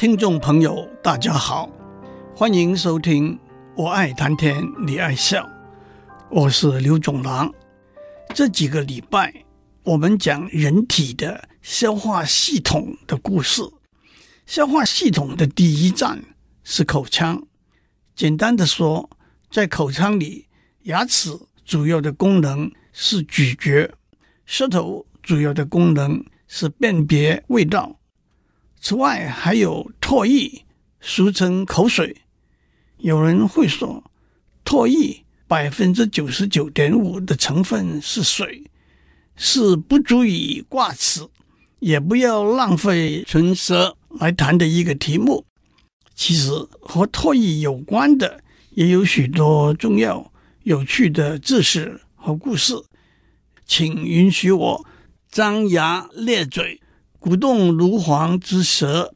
听众朋友，大家好，欢迎收听《我爱谈天，你爱笑》，我是刘总郎。这几个礼拜，我们讲人体的消化系统的故事。消化系统的第一站是口腔。简单的说，在口腔里，牙齿主要的功能是咀嚼，舌头主要的功能是辨别味道。此外，还有唾液，俗称口水。有人会说，唾液百分之九十九点五的成分是水，是不足以挂齿，也不要浪费唇舌来谈的一个题目。其实和唾液有关的也有许多重要、有趣的知识和故事，请允许我张牙咧嘴。鼓动如簧之舌，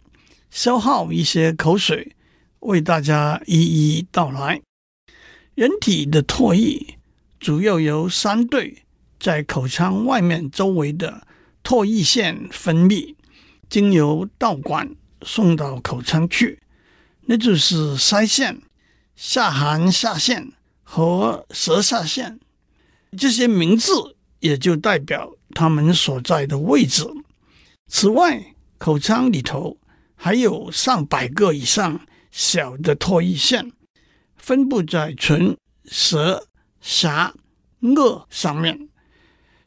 消耗一些口水，为大家一一道来。人体的唾液主要由三对在口腔外面周围的唾液腺分泌，经由导管送到口腔去，那就是腮腺、下颌下腺和舌下腺。这些名字也就代表它们所在的位置。此外，口腔里头还有上百个以上小的唾液腺，分布在唇、舌、颊、顎上面。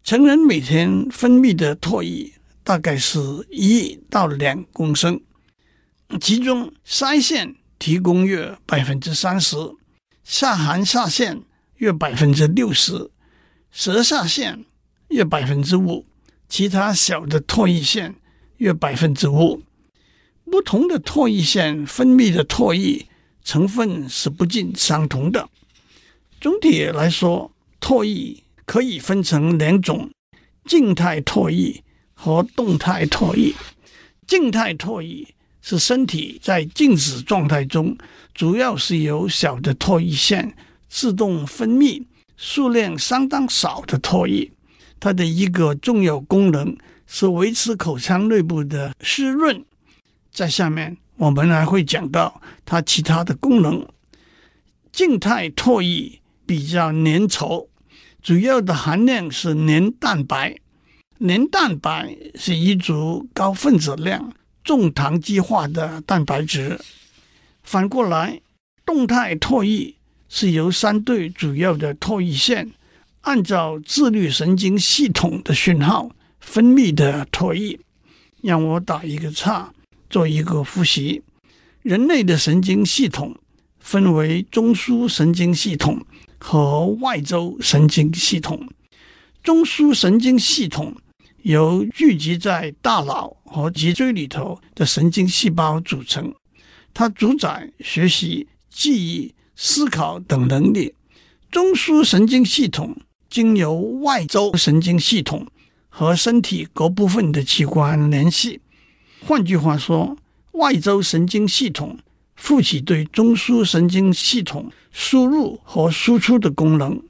成人每天分泌的唾液大概是一到两公升，其中腮腺提供约百分之三十，下颌下腺约百分之六十，舌下腺约百分之五。其他小的唾液腺约百分之五，不同的唾液腺分泌的唾液成分是不尽相同的。总体来说，唾液可以分成两种：静态唾液和动态唾液。静态唾液是身体在静止状态中，主要是由小的唾液腺自动分泌数量相当少的唾液。它的一个重要功能是维持口腔内部的湿润。在下面我们还会讲到它其他的功能。静态唾液比较粘稠，主要的含量是粘蛋白。粘蛋白是一组高分子量、重糖基化的蛋白质。反过来，动态唾液是由三对主要的唾液腺。按照自律神经系统的讯号分泌的唾液，让我打一个岔，做一个复习。人类的神经系统分为中枢神经系统和外周神经系统。中枢神经系统由聚集在大脑和脊椎里头的神经细胞组成，它主宰学习、记忆、思考等能力。中枢神经系统。经由外周神经系统和身体各部分的器官联系。换句话说，外周神经系统负起对中枢神经系统输入和输出的功能。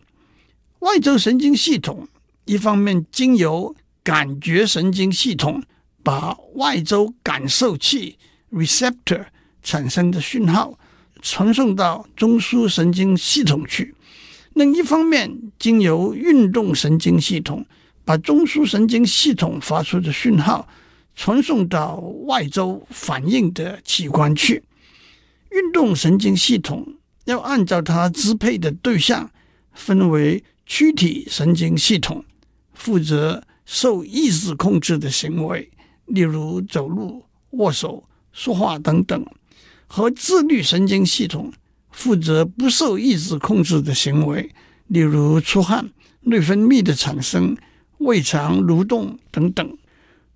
外周神经系统一方面经由感觉神经系统把外周感受器 （receptor） 产生的讯号传送到中枢神经系统去。另一方面，经由运动神经系统把中枢神经系统发出的讯号传送到外周反应的器官去。运动神经系统要按照它支配的对象，分为躯体神经系统，负责受意识控制的行为，例如走路、握手、说话等等，和自律神经系统。负责不受意志控制的行为，例如出汗、内分泌的产生、胃肠蠕动等等。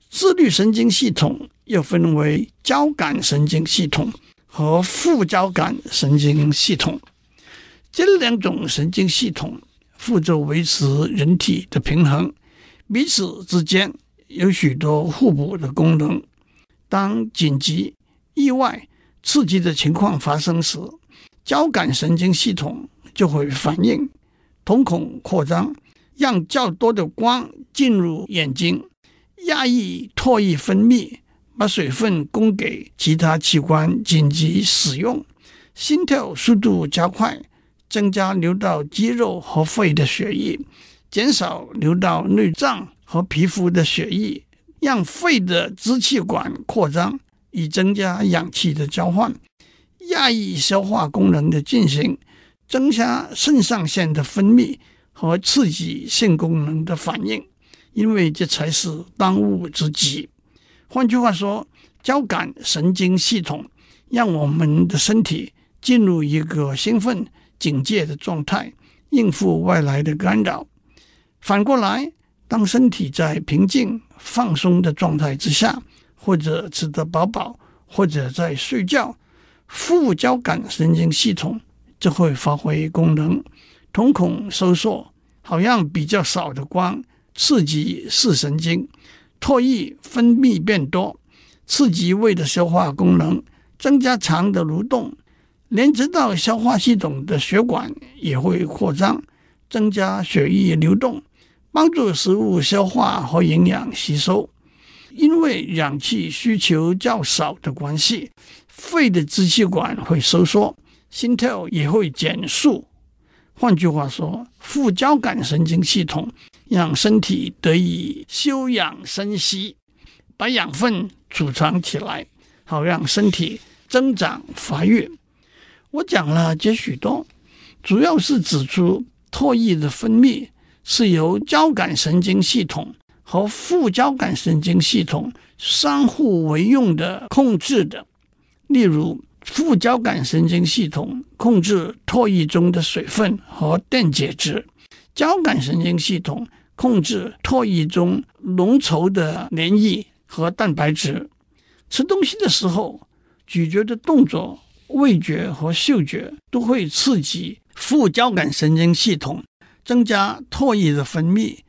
自律神经系统又分为交感神经系统和副交感神经系统。这两种神经系统负责维持人体的平衡，彼此之间有许多互补的功能。当紧急、意外、刺激的情况发生时，交感神经系统就会反应，瞳孔扩张，让较多的光进入眼睛，压抑唾液分泌，把水分供给其他器官紧急使用，心跳速度加快，增加流到肌肉和肺的血液，减少流到内脏和皮肤的血液，让肺的支气管扩张，以增加氧气的交换，压抑消化功能的进行，增加肾上腺的分泌和刺激性功能的反应，因为这才是当务之急。换句话说，交感神经系统让我们的身体进入一个兴奋、警戒的状态，应付外来的干扰。反过来，当身体在平静、放松的状态之下，或者吃得饱饱，或者在睡觉，副交感神经系统就会发挥功能，瞳孔收缩，好让比较少的光刺激视神经。唾液分泌变多，刺激胃的消化功能，增加肠的蠕动，连直到消化系统的血管也会扩张，增加血液流动，帮助食物消化和营养吸收。因为氧气需求较少的关系，肺的支气管会收缩，心跳也会减速。换句话说，副交感神经系统。让身体得以休养生息，把养分储藏起来，好让身体增长发育。我讲了这许多，主要是指出唾液的分泌是由交感神经系统和副交感神经系统相互为用的控制的。例如，副交感神经系统控制唾液中的水分和电解质，交感神经系统。控制唾液中浓稠的黏液和蛋白质。吃东西的时候，咀嚼的动作、味觉和嗅觉都会刺激副交感神经系统，增加唾液的分泌。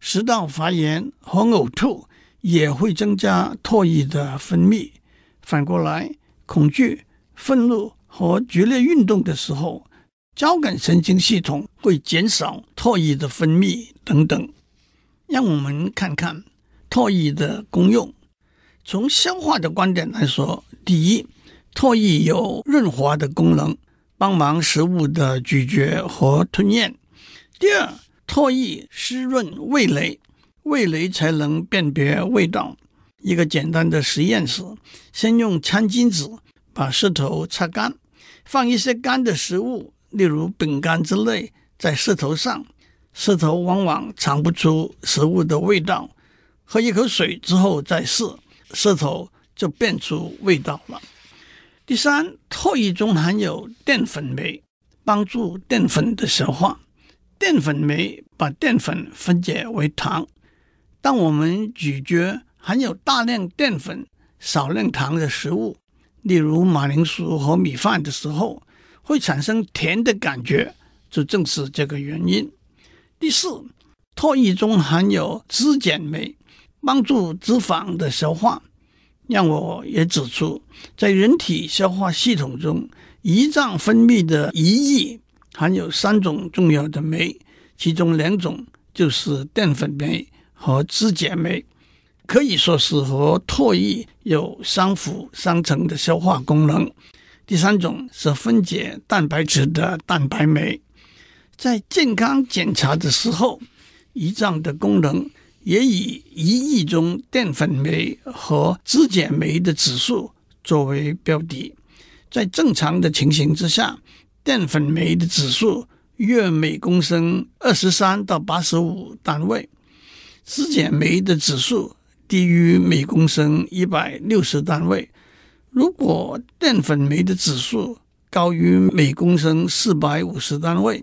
食道发炎和呕吐也会增加唾液的分泌。反过来，恐惧、愤怒和剧烈运动的时候，交感神经系统会减少唾液的分泌等等。让我们看看唾液的功用。从消化的观点来说，第一，唾液有润滑的功能，帮忙食物的咀嚼和吞咽；第二，唾液湿润味蕾，味蕾才能辨别味道。一个简单的实验是：先用餐巾纸把舌头擦干，放一些干的食物，例如饼干之类，在舌头上。舌头往往尝不出食物的味道，喝一口水之后再试，舌头就变出味道了。第三，唾液中含有淀粉酶，帮助淀粉的消化。淀粉酶把淀粉分解为糖。当我们咀嚼含有大量淀粉、少量糖的食物，例如马铃薯和米饭的时候，会产生甜的感觉，就正是这个原因。第四，唾液中含有脂碱酶，帮助脂肪的消化。让我也指出，在人体消化系统中，胰脏分泌的胰液含有三种重要的酶，其中两种就是淀粉酶和脂碱酶，可以说是和唾液有相辅相成的消化功能。第三种是分解蛋白质的蛋白酶。在健康检查的时候，胰脏的功能也以胰液中淀粉酶和脂碱酶的指数作为标的。在正常的情形之下，淀粉酶的指数约每公升二十三到八十五单位，脂碱酶的指数低于每公升一百六十单位。如果淀粉酶的指数高于每公升四百五十单位，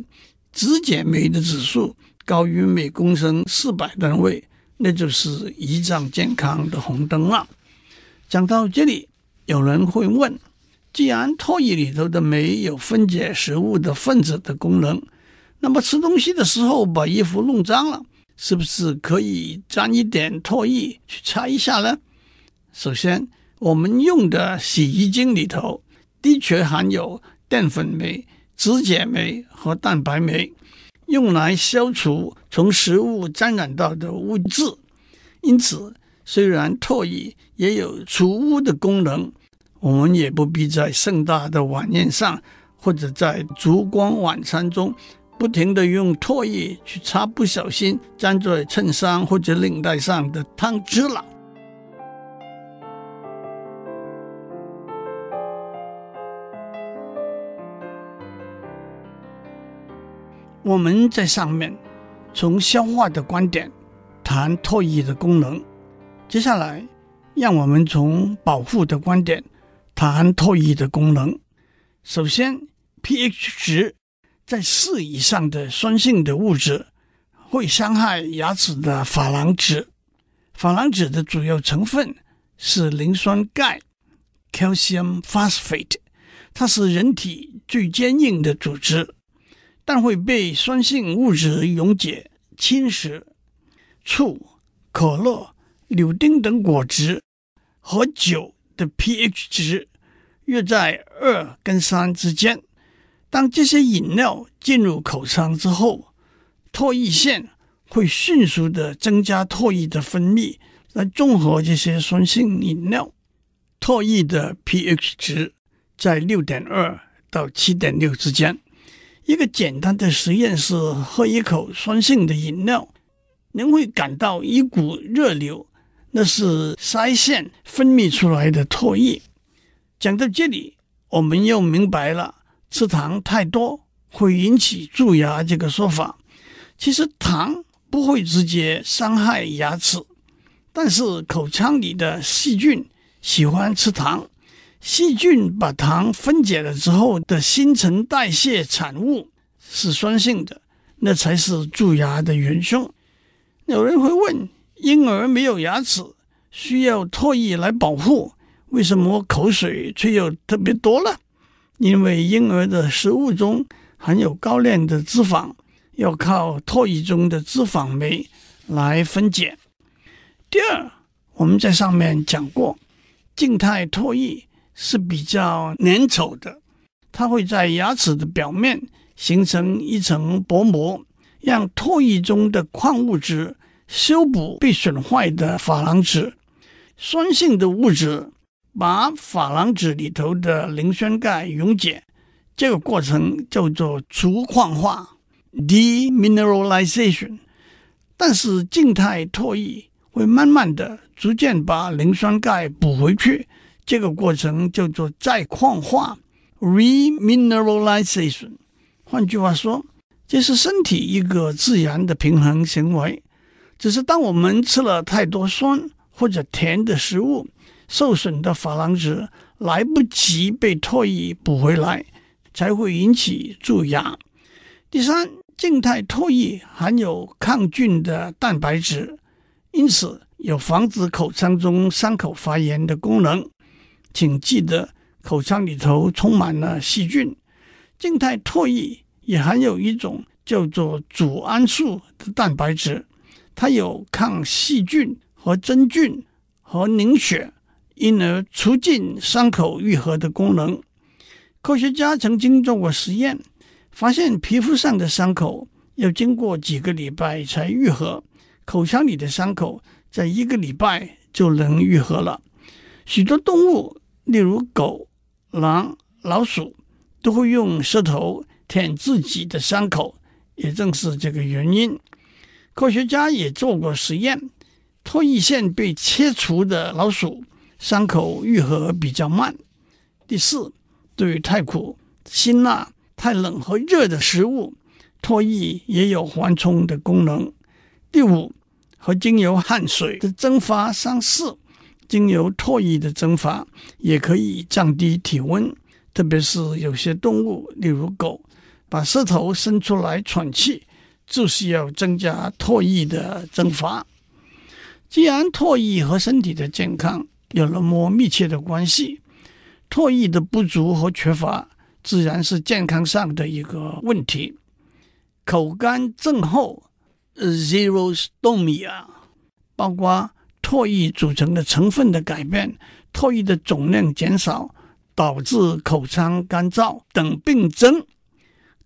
脂解酶的指数高于每公升四百单位，那就是胰脏健康的红灯了。讲到这里，有人会问：既然唾液里头的酶有分解食物的分子的功能，那么吃东西的时候把衣服弄脏了，是不是可以沾一点唾液去擦一下呢？首先，我们用的洗衣精里头的确含有淀粉酶。脂碱酶和蛋白酶用来消除从食物沾染到的物质，因此虽然唾液也有除污的功能，我们也不必在盛大的晚宴上或者在烛光晚餐中不停地用唾液去擦不小心沾在衬衫或者领带上的汤汁了。我们在上面从消化的观点谈唾液的功能。接下来，让我们从保护的观点谈唾液的功能。首先，pH 值在四以上的酸性的物质会伤害牙齿的珐琅质。珐琅质的主要成分是磷酸钙 （calcium phosphate），它是人体最坚硬的组织，但会被酸性物质溶解侵蚀。醋、可乐。柳丁等果汁和酒的 pH 值约在二跟三之间。当这些饮料进入口腔之后，唾液腺会迅速的增加唾液的分泌，来中和这些酸性饮料。唾液的 pH 值在六点二到七点六之间。一个简单的实验是喝一口酸性的饮料，您会感到一股热流。那是腮腺分泌出来的唾液。讲到这里，我们又明白了吃糖太多会引起蛀牙这个说法。其实糖不会直接伤害牙齿，但是口腔里的细菌喜欢吃糖。细菌把糖分解了之后的新陈代谢产物是酸性的，那才是蛀牙的元凶。有人会问，婴儿没有牙齿，需要唾液来保护，为什么口水却又特别多了？因为婴儿的食物中含有高链的脂肪，要靠唾液中的脂肪酶来分解。第二，我们在上面讲过，静态唾液是比较粘稠的，它会在牙齿的表面形成一层薄膜，让唾液中的矿物质。修补被损坏的珐琅质，酸性的物质把珐琅质里头的磷酸钙溶解，这个过程叫做除矿化 （demineralization）。但是静态唾液会慢慢的、逐渐把磷酸钙补回去，这个过程叫做再矿化 （remineralization）。换句话说，这是身体一个自然的平衡行为。只是当我们吃了太多酸或者甜的食物，受损的珐琅质来不及被唾液补回来，才会引起蛀牙。第三，静态唾液含有抗菌的蛋白质，因此有防止口腔中伤口发炎的功能。请记得，口腔里头充满了细菌。静态唾液也含有一种叫做组胺素的蛋白质。它有抗细菌和真菌和凝血，因而促进伤口愈合的功能。科学家曾经做过实验，发现皮肤上的伤口要经过几个礼拜才愈合，口腔里的伤口在一个礼拜就能愈合了。许多动物，例如狗、狼、老鼠，都会用舌头舔自己的伤口，也正是这个原因。科学家也做过实验，唾液腺被切除的老鼠伤口愈合比较慢。第四，对于太苦、辛辣、太冷和热的食物，唾液也有缓冲的功能。第五，和经由汗水的蒸发相似，经由唾液的蒸发也可以降低体温，特别是有些动物，例如狗，把舌头伸出来喘气。就是要增加唾液的蒸发。既然唾液和身体的健康有那么密切的关系，唾液的不足和缺乏自然是健康上的一个问题。口干症候 （zero stomia） 包括唾液组成的成分的改变、唾液的总量减少，导致口腔干燥等病症。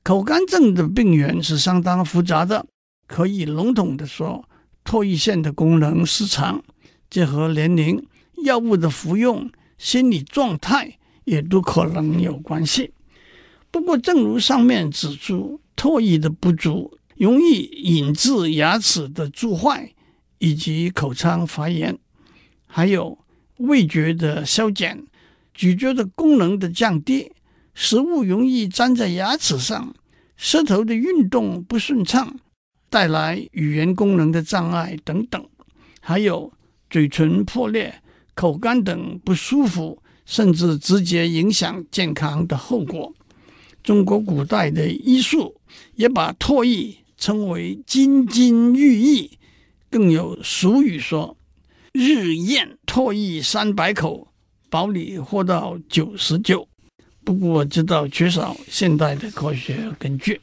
口干症的病原是相当复杂的，可以笼统地说，唾液腺的功能失常，结合年龄、药物的服用、心理状态也都可能有关系。不过，正如上面指出，唾液的不足容易引致牙齿的蛀坏以及口腔发炎，还有味觉的消减、咀嚼的功能的降低，食物容易粘在牙齿上，舌头的运动不顺畅，带来语言功能的障碍等等，还有嘴唇破裂、口干等不舒服，甚至直接影响健康的后果。中国古代的医术也把唾液称为金金玉液，更有俗语说：“日咽唾液三百口，保你活到九十九。”不过，知道缺少现代的科学根据。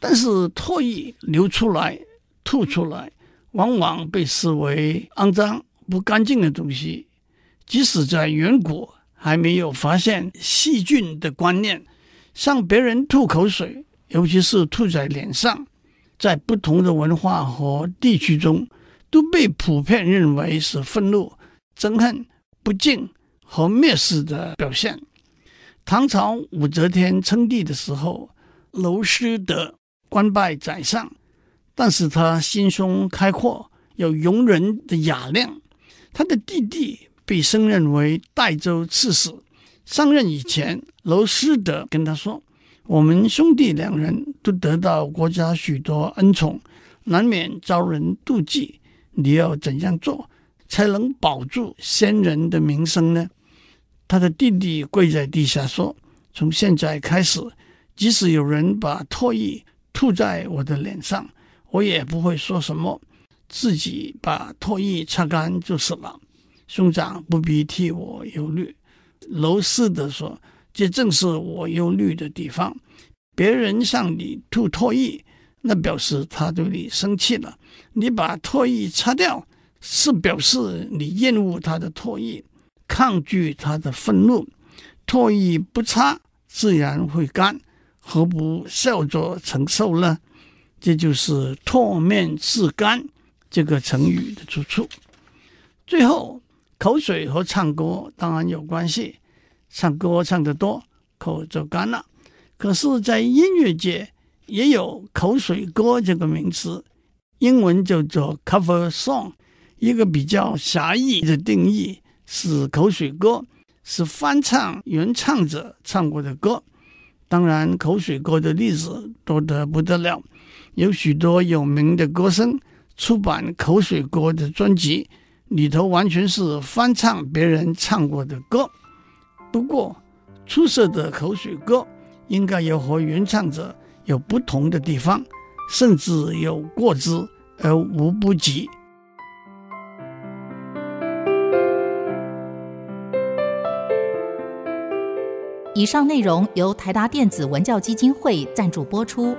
但是，唾液流出来、吐出来，往往被视为肮脏、不干净的东西。即使在远古还没有发现细菌的观念。向别人吐口水，尤其是吐在脸上，在不同的文化和地区中，都被普遍认为是愤怒、憎恨、不敬和蔑视的表现。唐朝武则天称帝的时候，娄师德官拜宰相，但是他心胸开阔，有容人的雅量。他的弟弟被升任为代州刺史。上任以前，娄师德跟他说：“我们兄弟两人都得到国家许多恩宠，难免遭人妒忌。你要怎样做，才能保住先人的名声呢？”他的弟弟跪在地下说：“从现在开始，即使有人把唾液吐在我的脸上，我也不会说什么，自己把唾液擦干就是了。兄长不必替我忧虑。”娄师德说：“这正是我忧虑的地方。别人向你吐唾液，那表示他对你生气了。你把唾液擦掉，是表示你厌恶他的唾液，抗拒他的愤怒。唾液不擦，自然会干，何不笑着承受呢？这就是‘唾面自干’这个成语的出处。最后。”口水和唱歌当然有关系，唱歌唱得多，口就干了。可是，在音乐界也有口水歌这个名词，英文叫做 cover song。一个比较狭义的定义是，口水歌是翻唱原唱者唱过的歌。当然，口水歌的例子多得不得了，有许多有名的歌声出版口水歌的专辑。里头完全是翻唱别人唱过的歌，不过出色的口水歌应该有和原唱者有不同的地方，甚至有过之而无不及。以上内容由台达电子文教基金会赞助播出。